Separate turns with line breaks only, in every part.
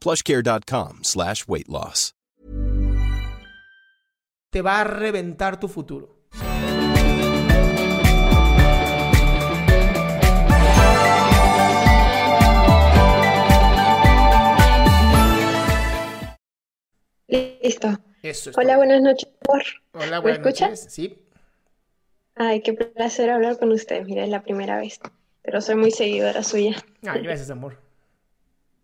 plushcare.com slash weight loss.
Te va a reventar tu futuro.
Listo.
Eso es
Hola,
todo.
buenas noches, amor.
Hola,
¿Me
buenas
escucha?
noches. Sí.
Ay, qué placer hablar con usted. Mira, es la primera vez, pero soy muy seguidora suya.
Ay, gracias, amor.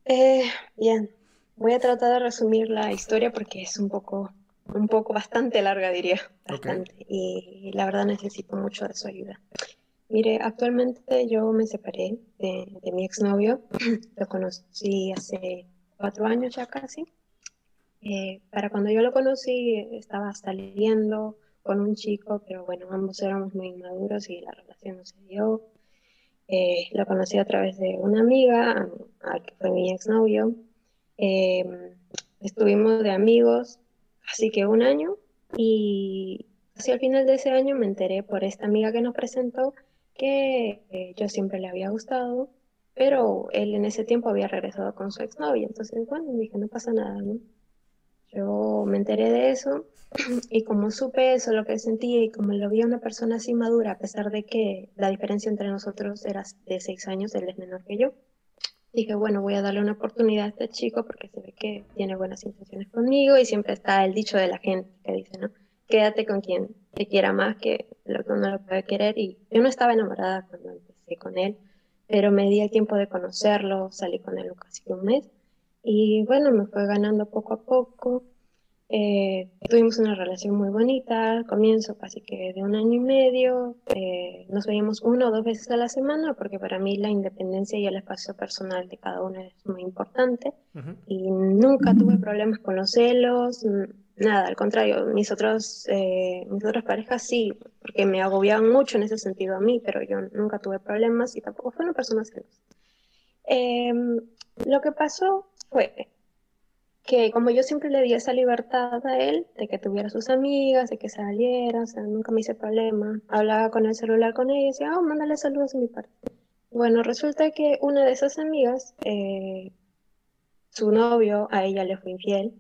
Eh, bien, voy a tratar de resumir la historia porque es un poco, un poco bastante larga, diría, bastante. Y la verdad necesito mucho de su ayuda. Mire, actualmente yo me separé de, de mi exnovio. Lo conocí hace cuatro años ya casi. Eh, para cuando yo lo conocí, estaba saliendo con un chico, pero bueno, ambos éramos muy inmaduros y la relación no se dio. Eh, lo conocí a través de una amiga, que fue mi exnovio. Eh, estuvimos de amigos así que un año y hacia el final de ese año me enteré por esta amiga que nos presentó que eh, yo siempre le había gustado, pero él en ese tiempo había regresado con su exnovia. Entonces, bueno, dije, no pasa nada, ¿no? Yo me enteré de eso y como supe eso, lo que sentía y como lo vi a una persona así madura, a pesar de que la diferencia entre nosotros era de seis años, él es menor que yo, dije, bueno, voy a darle una oportunidad a este chico porque se ve que tiene buenas intenciones conmigo y siempre está el dicho de la gente que dice, ¿no? Quédate con quien te quiera más que lo que uno lo puede querer y yo no estaba enamorada cuando empecé con él, pero me di el tiempo de conocerlo, salí con él casi un mes y bueno, me fue ganando poco a poco. Eh, tuvimos una relación muy bonita, al comienzo casi que de un año y medio. eh, nos veíamos una o dos veces a la semana porque para mí la independencia y el espacio personal de cada uno es muy importante.
Ujú.
Y nunca tuve problemas con los celos, nada, al contrario, mis otros, eh, mis otras parejas sí, porque me agobiaban mucho en ese sentido a mí, pero yo nunca tuve problemas y tampoco fue una persona celosa. Em, lo que pasó fue que como yo siempre le di esa libertad a él, de que tuviera sus amigas, de que saliera, o sea, nunca me hice problema. Hablaba con el celular con ella y decía, oh, mándale saludos de mi parte. Bueno, resulta que una de esas amigas, eh, su novio a ella le fue infiel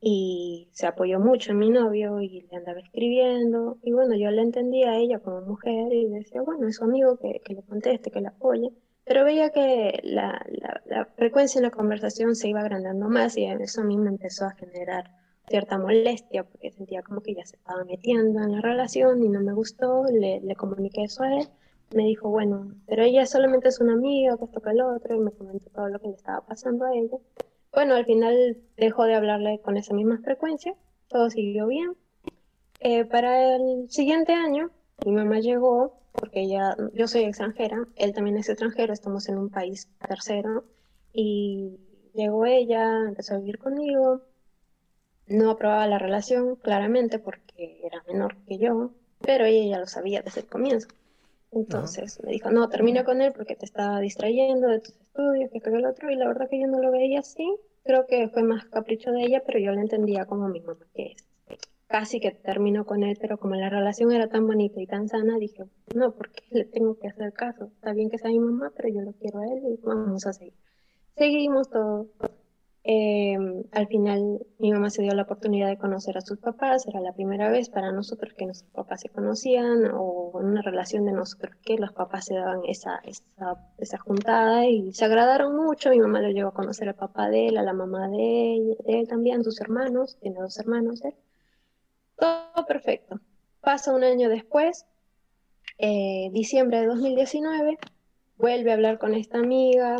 y se apoyó mucho en mi novio y le andaba escribiendo. Y bueno, yo le entendía a ella como mujer y decía, bueno, es su amigo que, que le conteste, que le apoye. Pero veía que la, frecuencia en la conversación se iba agrandando más y eso a mí me empezó a generar cierta molestia porque sentía como que ya se estaba metiendo en la relación y no me gustó, le, le comuniqué eso a él, me dijo, bueno, pero ella solamente es una amiga, que esto que el otro, y me comentó todo lo que le estaba pasando a ella. Bueno, al final dejó de hablarle con esa misma frecuencia, todo siguió bien. Eh, para el siguiente año, mi mamá llegó porque ella, yo soy extranjera, él también es extranjero, estamos en un país tercero, y llegó ella, empezó a vivir conmigo, no aprobaba la relación, claramente, porque era menor que yo, pero ella ya lo sabía desde el comienzo. Entonces me dijo, no, termina con él porque te está distrayendo de tus estudios, que esto y el otro, y la verdad que yo no lo veía así, creo que fue más capricho de ella, pero yo la entendía como mi mamá que es casi que terminó con él, pero como la relación era tan bonita y tan sana, dije, no, porque le tengo que hacer caso? Está bien que sea mi mamá, pero yo lo quiero a él y vamos a seguir. Seguimos todo. Eh, al final mi mamá se dio la oportunidad de conocer a sus papás, era la primera vez para nosotros que nuestros papás se conocían o en una relación de nosotros que los papás se daban esa, esa, juntada y se agradaron mucho, mi mamá lo llevó a conocer al papá de él, a la mamá de él también, sus hermanos, tiene dos hermanos él. Todo perfecto. Pasa un año después, eh, diciembre de 2019, vuelve a hablar con esta amiga,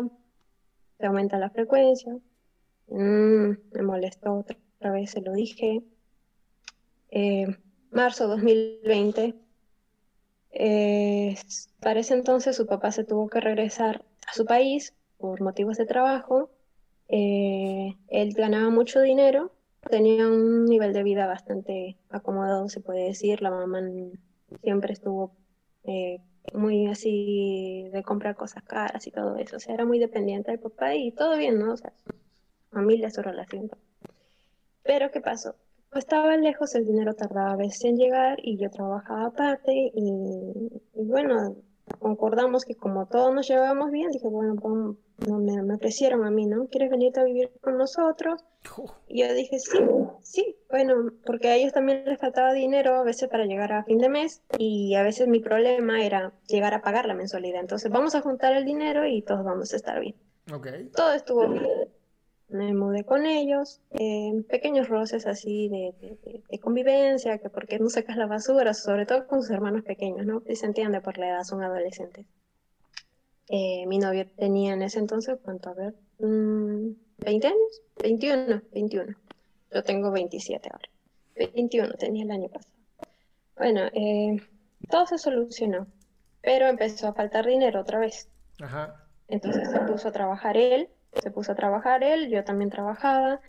se aumenta la frecuencia, Mm, me molestó otra, vez, se lo dije. Eh, marzo 2020. Eh, para ese entonces su papá se tuvo que regresar a su país por motivos de trabajo. Eh, él ganaba mucho dinero, tenía un nivel de vida bastante acomodado, se puede decir. La mamá siempre estuvo muy así de comprar cosas caras y todo eso. O sea, era muy dependiente del papá y todo bien, ¿no? O sea, familia, su relación. Pero ¿qué pasó? Estaba lejos, el dinero tardaba a veces en llegar y yo trabajaba aparte y, bueno, concordamos que como todos nos llevábamos bien, dije, bueno, no, me, me, ofrecieron a mí, ¿no? ¿Quieres venir a vivir con nosotros? Y yo dije, sí, sí, bueno, porque a ellos también les faltaba dinero a veces para llegar a fin de mes y a veces mi problema era llegar a pagar la mensualidad. Entonces vamos a juntar el dinero y todos vamos a estar bien.
Okay.
Todo estuvo bien me mudé con ellos, pequeños roces así de, convivencia, que porque no sacas la basura, sobre todo con sus hermanos pequeños, ¿no? Y se entiende por la edad, son adolescentes. Eh, mi novio tenía en ese entonces, ¿cuánto? A ver, ¿20 mm, años? 21, 21. Yo tengo 27 ahora. 21 tenía el año pasado. Bueno, eh, todo se solucionó, pero empezó a faltar dinero otra vez.
Ajá.
Entonces se puso a trabajar él se puso a trabajar él, yo también trabajaba.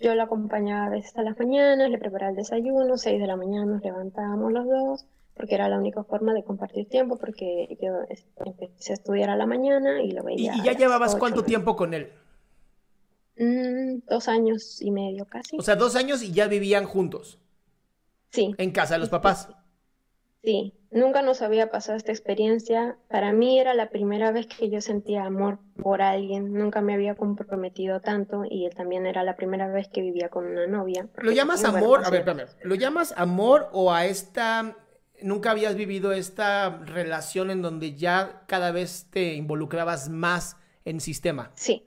Yo lo acompañaba a veces a las mañanas, le preparaba el desayuno, seis de la mañana nos levantábamos los dos, porque era la única forma de compartir tiempo, porque yo empecé a estudiar a la mañana y lo veía.
¿Y, ya llevabas cuánto tiempo con él?
Mm, dos años y medio casi.
O sea, dos años y ya vivían juntos.
Sí.
¿En casa de los papás?
Sí, nunca nos había pasado esta experiencia. Para mí era la primera vez que yo sentía amor por alguien. Nunca me había comprometido tanto y también era la primera vez que vivía con una novia.
¿Lo llamas amor? A ver, espérame. ¿Lo llamas amor o a esta... Nunca habías vivido esta relación en donde ya cada vez te involucrabas más en sistema?
Sí,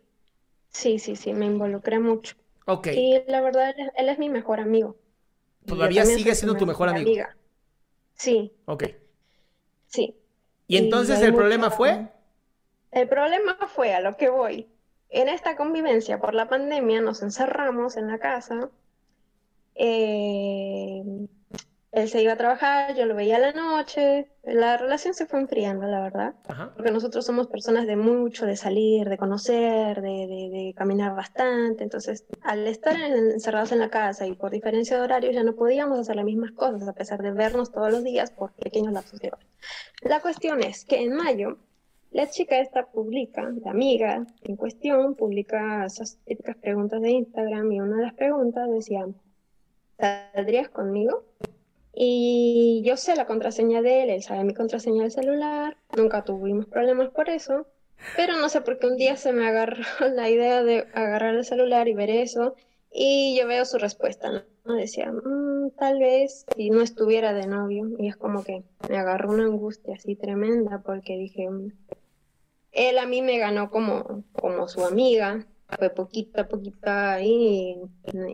sí, sí, sí, me involucré mucho.
Ok.
Y la verdad, él, es mi mejor amigo.
¿Todavía sigue siendo tu mejor amigo? Amiga.
Sí.
Ok.
Sí.
¿Y entonces el problema fue?
El problema fue a lo que voy. En esta convivencia por la pandemia nos encerramos en la casa. Eh, él se iba a trabajar, yo lo veía a la noche, la relación se fue enfriando, la verdad, porque nosotros somos personas de mucho, de salir, de conocer, de, caminar bastante, entonces al estar encerrados en la casa y por diferencia de horarios ya no podíamos hacer las mismas cosas a pesar de vernos todos los días por pequeños lapsos de hora. La cuestión es que en mayo la chica esta publica, la amiga en cuestión, publica esas típicas preguntas de Instagram y una de las preguntas decía, ¿saldrías conmigo? Y yo sé la contraseña de él, él sabe mi contraseña del celular, nunca tuvimos problemas por eso, pero no sé por qué un día se me agarró la idea de agarrar el celular y ver eso, y yo veo su respuesta, ¿no? Decía, mm, tal vez si no estuviera de novio, y es como que me agarró una angustia así tremenda, porque dije, mm, él a mí me ganó como, como su amiga, fue poquito a poquito ahí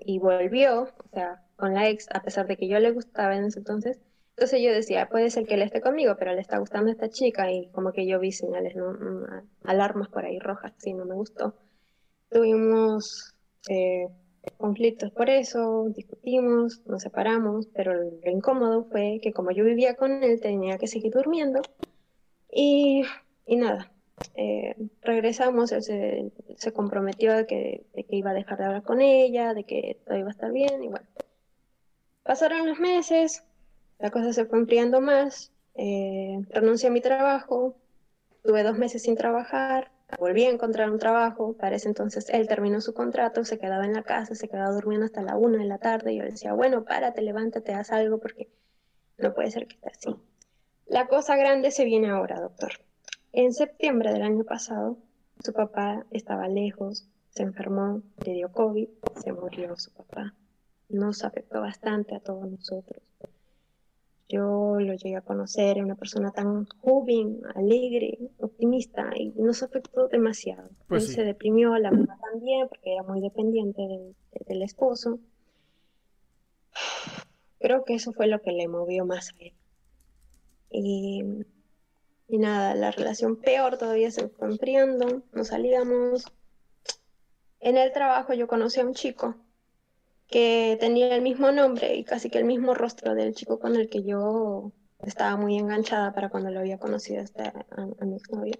y volvió, o sea, con la ex, a pesar de que yo le gustaba en ese entonces. Entonces yo decía, puede ser que él esté conmigo, pero le está gustando esta chica y como que yo vi señales, ¿no? Mm, alarmas por ahí rojas, sí, no me gustó. Tuvimos eh, conflictos por eso, discutimos, nos separamos, pero lo incómodo fue que como yo vivía con él, tenía que seguir durmiendo y, y nada. Eh, regresamos, él se, se comprometió de que, de que iba a dejar de hablar con ella, de que todo iba a estar bien y bueno. Pasaron los meses, la cosa se fue enfriando más, eh, renuncié a mi trabajo, tuve dos meses sin trabajar, volví a encontrar un trabajo, para ese entonces él terminó su contrato, se quedaba en la casa, se quedaba durmiendo hasta la una de la tarde, y yo le decía, bueno, párate, levántate, haz algo, porque no puede ser que esté así. La cosa grande se viene ahora, doctor. En septiembre del año pasado, su papá estaba lejos, se enfermó, le dio COVID, se murió su papá. Nos afectó bastante a todos nosotros. Yo lo llegué a conocer, era una persona tan joven, alegre, optimista, y nos afectó demasiado.
Pues
él
sí.
se deprimió, la mamá también, porque era muy dependiente del, del esposo. Creo que eso fue lo que le movió más a él. Y, y nada, la relación peor todavía se fue enfriando, nos salíamos. En el trabajo yo conocí a un chico que tenía el mismo nombre y casi que el mismo rostro del chico con el que yo estaba muy enganchada para cuando lo había conocido este, a, a mi exnovio.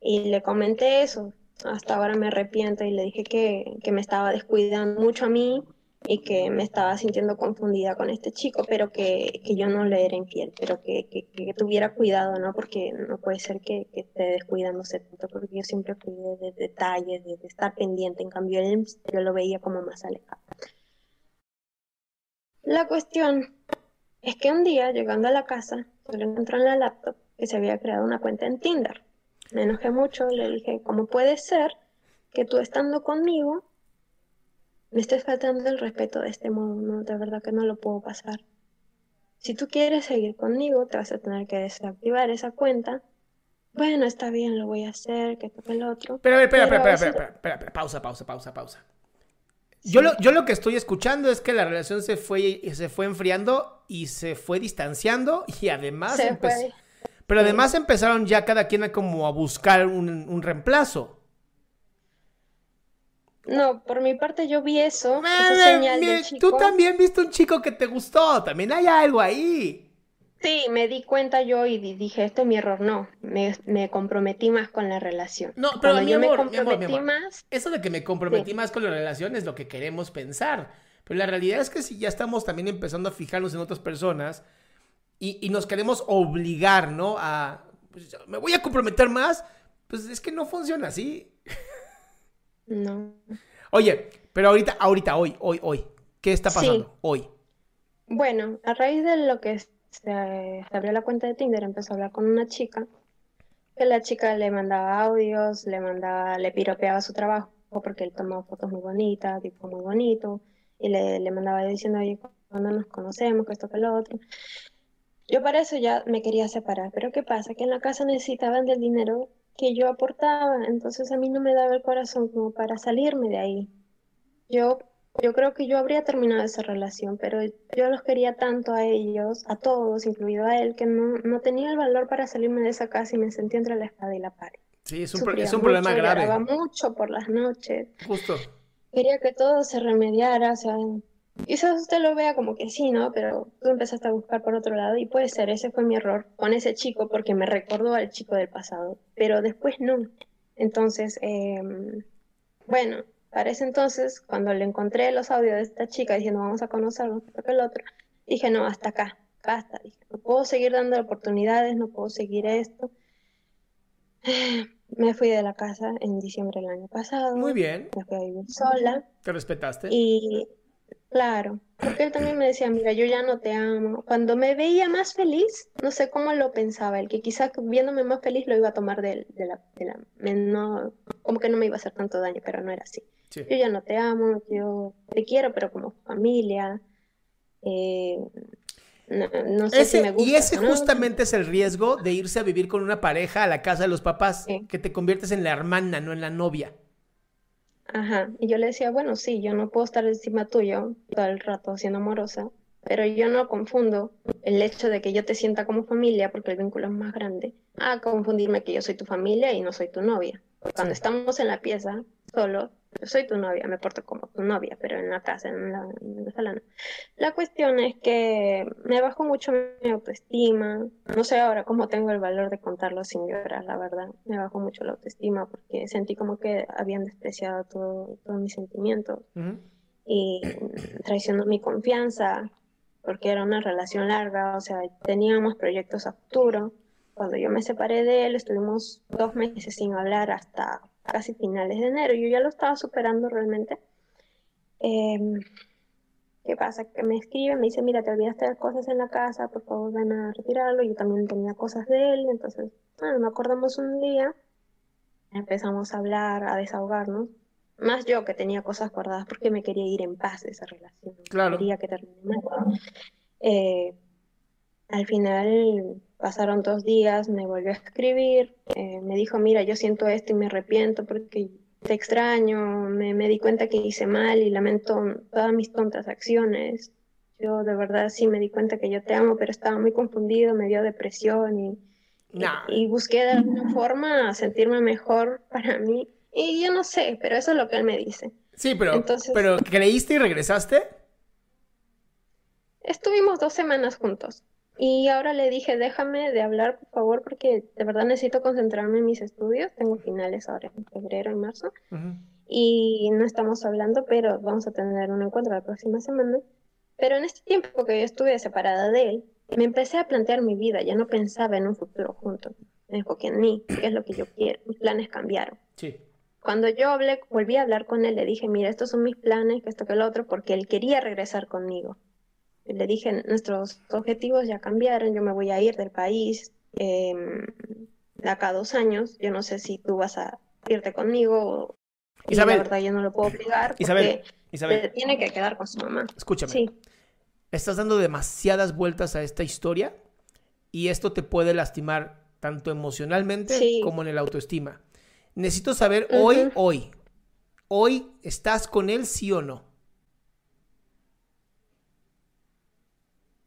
Y le comenté eso. Hasta ahora me arrepiento y le dije que, que me estaba descuidando mucho a mí y que me estaba sintiendo confundida con este chico, pero que, que yo no le era infiel, pero que, que, que tuviera cuidado, ¿no? Porque no puede ser que, que esté descuidándose tanto, porque yo siempre cuidé de detalles, de, de estar pendiente, en cambio él yo lo veía como más alejado. La cuestión es que un día, llegando a la casa, yo le encontré en la laptop que se había creado una cuenta en Tinder. Me enojé mucho, le dije, ¿cómo puede ser que tú estando conmigo me estés faltando el respeto de este modo? No, de verdad que no lo puedo pasar. Si tú quieres seguir conmigo, te vas a tener que desactivar esa cuenta. Bueno, está bien, lo voy a hacer, que toque el otro.
Pero espera, espera, espera, espera, pausa, pausa, pausa, pausa. Yo, lo, yo lo que estoy escuchando es que la relación se fue, se fue enfriando y se fue distanciando y además...
Se
empe-
fue.
Pero además empezaron ya cada quien a como a buscar un, un reemplazo.
No, por mi parte yo vi eso, esa señal del chico.
Tú también viste un chico que te gustó, también hay algo ahí.
Sí, me di cuenta yo y di- dije, este es mi error, no, me, me comprometí más con la relación.
No, pero
Cuando
mi
yo
amor,
me
mi amor, mi
comprometí
amor.
más,
Eso de que me comprometí
Sí.
más con la relación es lo que queremos pensar. Pero la realidad es que si ya estamos también empezando a fijarnos en otras personas y, y nos queremos obligar, ¿no? A, pues, me voy a comprometer más, pues es que no funciona así.
no.
Oye, pero ahorita, ahorita, hoy, hoy, hoy, ¿qué está
Sí.
pasando? Hoy.
Bueno, a raíz de lo que se, abrió la cuenta de Tinder, empezó a hablar con una chica, que la chica le mandaba audios, le mandaba, le piropeaba su trabajo, porque él tomaba fotos muy bonitas, tipo muy bonito, y le, le mandaba diciendo, oye, cuando nos conocemos, que esto, que lo otro. Yo para eso ya me quería separar, pero ¿qué pasa? Que en la casa necesitaban del dinero que yo aportaba, entonces a mí no me daba el corazón como para salirme de ahí. Yo, yo creo que yo habría terminado esa relación, pero yo los quería tanto a ellos, a todos, incluido a él, que no, no tenía el valor para salirme de esa casa y me sentí entre la espada y la pared.
Sí, es un,
Sufría
es un problema grave.
lloraba mucho por las noches.
Justo.
Quería que todo se remediara, o sea, quizás usted lo vea como que sí, ¿no? Pero tú empezaste a buscar por otro lado y puede ser, ese fue mi error con ese chico porque me recordó al chico del pasado, pero después no. Entonces, em, bueno, para ese entonces, cuando le encontré los audios de esta chica diciendo vamos a conocernos, esto que el otro, dije no, hasta acá, basta, dije, no puedo seguir dando oportunidades, no puedo seguir esto. Me fui de la casa en diciembre del año pasado.
Muy bien.
Me fui a vivir sola.
Te respetaste.
Y claro, porque él también me decía, mira, yo ya no te amo. Cuando me veía más feliz, no sé cómo lo pensaba él, que quizás viéndome más feliz lo iba a tomar de, de la, de la, me- no, como que no me iba a hacer tanto daño, pero no era así.
Sí.
Yo ya no te amo, yo te quiero, pero como familia. eh, no, no sé si
Ese-
me
y
gusta
ese
o no.
justamente es el riesgo de irse a vivir con una pareja a la casa de los papás,
Sí.
que te conviertes en la hermana, no en la novia.
Ajá, y yo le decía, bueno, sí, yo no puedo estar encima tuyo todo el rato siendo amorosa, pero yo no confundo el hecho de que yo te sienta como familia, porque el vínculo es más grande, a confundirme que yo soy tu familia y no soy tu novia. Cuando estamos en la pieza, solo, soy tu novia, me porto como tu novia, pero en la casa, en la, en la sala no. La cuestión es que me bajó mucho mi autoestima. No sé ahora cómo tengo el valor de contarlo sin llorar, la verdad. Me bajó mucho la autoestima porque sentí como que habían despreciado todo, todos mis sentimientos
Ujú.
y traicionó mi confianza porque era una relación larga, o sea, teníamos proyectos a futuro cuando yo me separé de él, estuvimos dos meses sin hablar hasta casi finales de enero. Yo ya lo estaba superando realmente. Em, ¿Qué pasa? Que me escribe, me dice, mira, te olvidaste de cosas en la casa, por favor ven a retirarlo. Yo también tenía cosas de él, entonces, bueno, me acordamos un día, empezamos a hablar, a desahogarnos. Más yo que tenía cosas guardadas porque me quería ir en paz de esa relación.
Claro.
Quería que termine mal. Eh, al final pasaron dos días, me volvió a escribir, eh, me dijo, mira, yo siento esto y me arrepiento porque te extraño, me, me, di cuenta que hice mal y lamento todas mis tontas acciones. Yo de verdad sí me di cuenta que yo te amo, pero estaba muy confundido, me dio depresión y, y, busqué de alguna forma sentirme mejor para mí. Y yo no sé, pero eso es lo que él me dice.
Sí, pero, Entonces, pero ¿creíste y regresaste?
Estuvimos dos semanas juntos. Y ahora le dije, déjame de hablar, por favor, porque de verdad necesito concentrarme en mis estudios. Tengo finales ahora en febrero y marzo. Y no estamos hablando, pero vamos a tener un encuentro la próxima semana. Pero en este tiempo que yo estuve separada de él, me empecé a plantear mi vida. Ya no pensaba en un futuro juntos. Me enfoqué en mí, qué es lo que yo quiero. Mis planes cambiaron.
Sí.
Cuando yo hablé, volví a hablar con él, le dije, mira, estos son mis planes, que esto, que lo otro, porque él quería regresar conmigo le dije, nuestros objetivos ya cambiaron, yo me voy a ir del país eh, de acá a dos años, yo no sé si tú vas a irte conmigo
Isabel,
la verdad yo no lo puedo obligar
Isabel, Isabel,
tiene que quedar con su mamá.
Escúchame.
Sí.
Estás dando demasiadas vueltas a esta historia y esto te puede lastimar tanto emocionalmente como en el autoestima. Necesito saber hoy, hoy, hoy, ¿estás con él sí o no?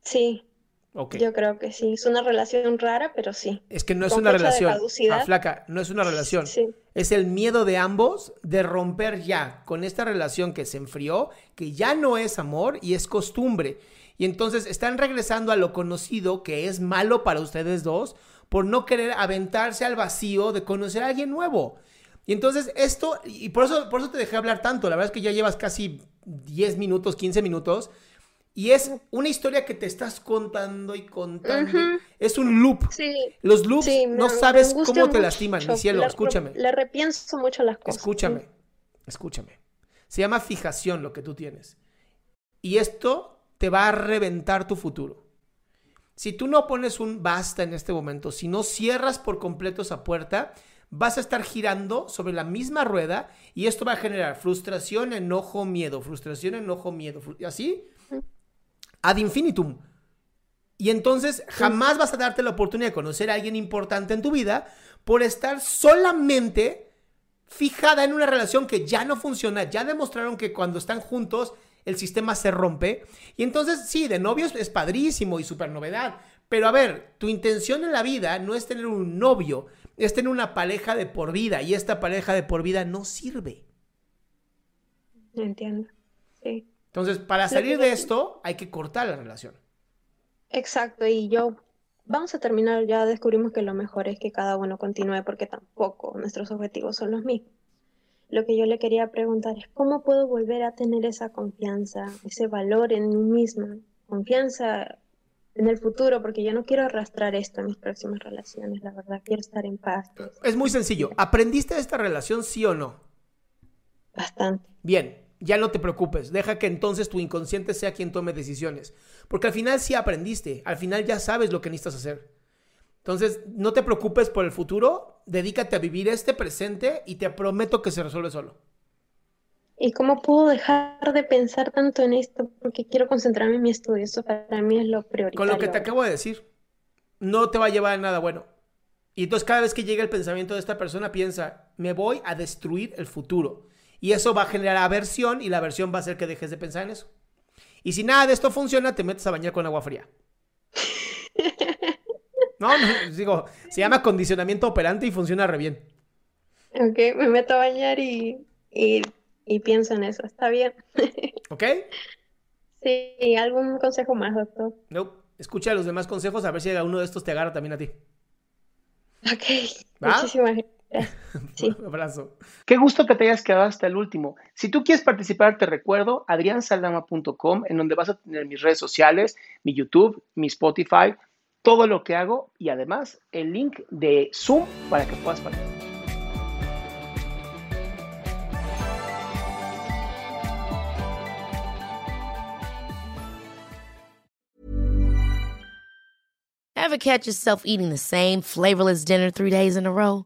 Sí. Yo creo que sí. Es una relación rara, pero sí.
Es que no es una relación. Ah, flaca, no es una relación. Es el miedo de ambos de romper ya con esta relación que se enfrió, que ya no es amor y es costumbre. Y entonces están regresando a lo conocido que es malo para ustedes dos por no querer aventarse al vacío de conocer a alguien nuevo. Y entonces esto, y por eso, por eso te dejé hablar tanto, la verdad es que ya llevas casi 10 minutos, 15 minutos y es una historia que te estás contando y contando. Es un loop. Los loops no sabes cómo te lastiman, mi cielo. escúchame.
Le repienso mucho las cosas.
Escúchame. Escúchame. Se llama fijación lo que tú tienes. Y esto te va a reventar tu futuro. Si tú no pones un basta en este momento, si no cierras por completo esa puerta, vas a estar girando sobre la misma rueda y esto va a generar frustración, enojo, miedo, frustración, enojo, miedo. ¿Y así? Ad infinitum. Y entonces jamás vas a darte la oportunidad de conocer a alguien importante en tu vida por estar solamente fijada en una relación que ya no funciona. Ya demostraron que cuando están juntos el sistema se rompe. Y entonces sí, de novios es padrísimo y súper novedad. Pero a ver, tu intención en la vida no es tener un novio, es tener una pareja de por vida. Y esta pareja de por vida no sirve.
Entiendo. Sí.
Entonces, para salir de esto, hay que cortar la relación.
Exacto, y yo, vamos a terminar, ya descubrimos que lo mejor es que cada uno continúe porque tampoco nuestros objetivos son los mismos. Lo que yo le quería preguntar es, ¿cómo puedo volver a tener esa confianza, ese valor en mí misma? Confianza en el futuro, porque yo no quiero arrastrar esto en mis próximas relaciones, la verdad, quiero estar en paz.
Es muy sencillo. ¿Aprendiste de esta relación, sí o no?
Bastante.
Bien, ya no te preocupes, deja que entonces tu inconsciente sea quien tome decisiones. Porque al final sí aprendiste, al final ya sabes lo que necesitas hacer. Entonces, no te preocupes por el futuro, dedícate a vivir este presente y te prometo que se resuelve solo.
¿Y cómo puedo dejar de pensar tanto en esto? Porque quiero concentrarme en mi estudio, eso para mí es lo prioritario.
Con lo que te acabo de decir, no te va a llevar a nada bueno. Y entonces cada vez que llega el pensamiento de esta persona, piensa, me voy a destruir el futuro. Y eso va a generar aversión y la aversión va a hacer que dejes de pensar en eso. Y si nada de esto funciona, te metes a bañar con agua fría. No, digo, se llama condicionamiento operante y funciona re bien.
Ok, me meto a bañar y, y, pienso en eso, está bien.
¿Ok?
Sí, ¿algún consejo más, doctor?
No, escucha los demás consejos a ver si uno de estos te agarra también a ti.
Ok, muchísimas gracias.
Sí. Un abrazo. Qué gusto que te hayas quedado hasta el último. Si tú quieres participar, te recuerdo adriansaldama.com, en donde vas a tener mis redes sociales, mi YouTube, mi Spotify, todo lo que hago y además el link de Zoom para que puedas participar.
Ever catch yourself eating the same flavorless dinner three days in a row?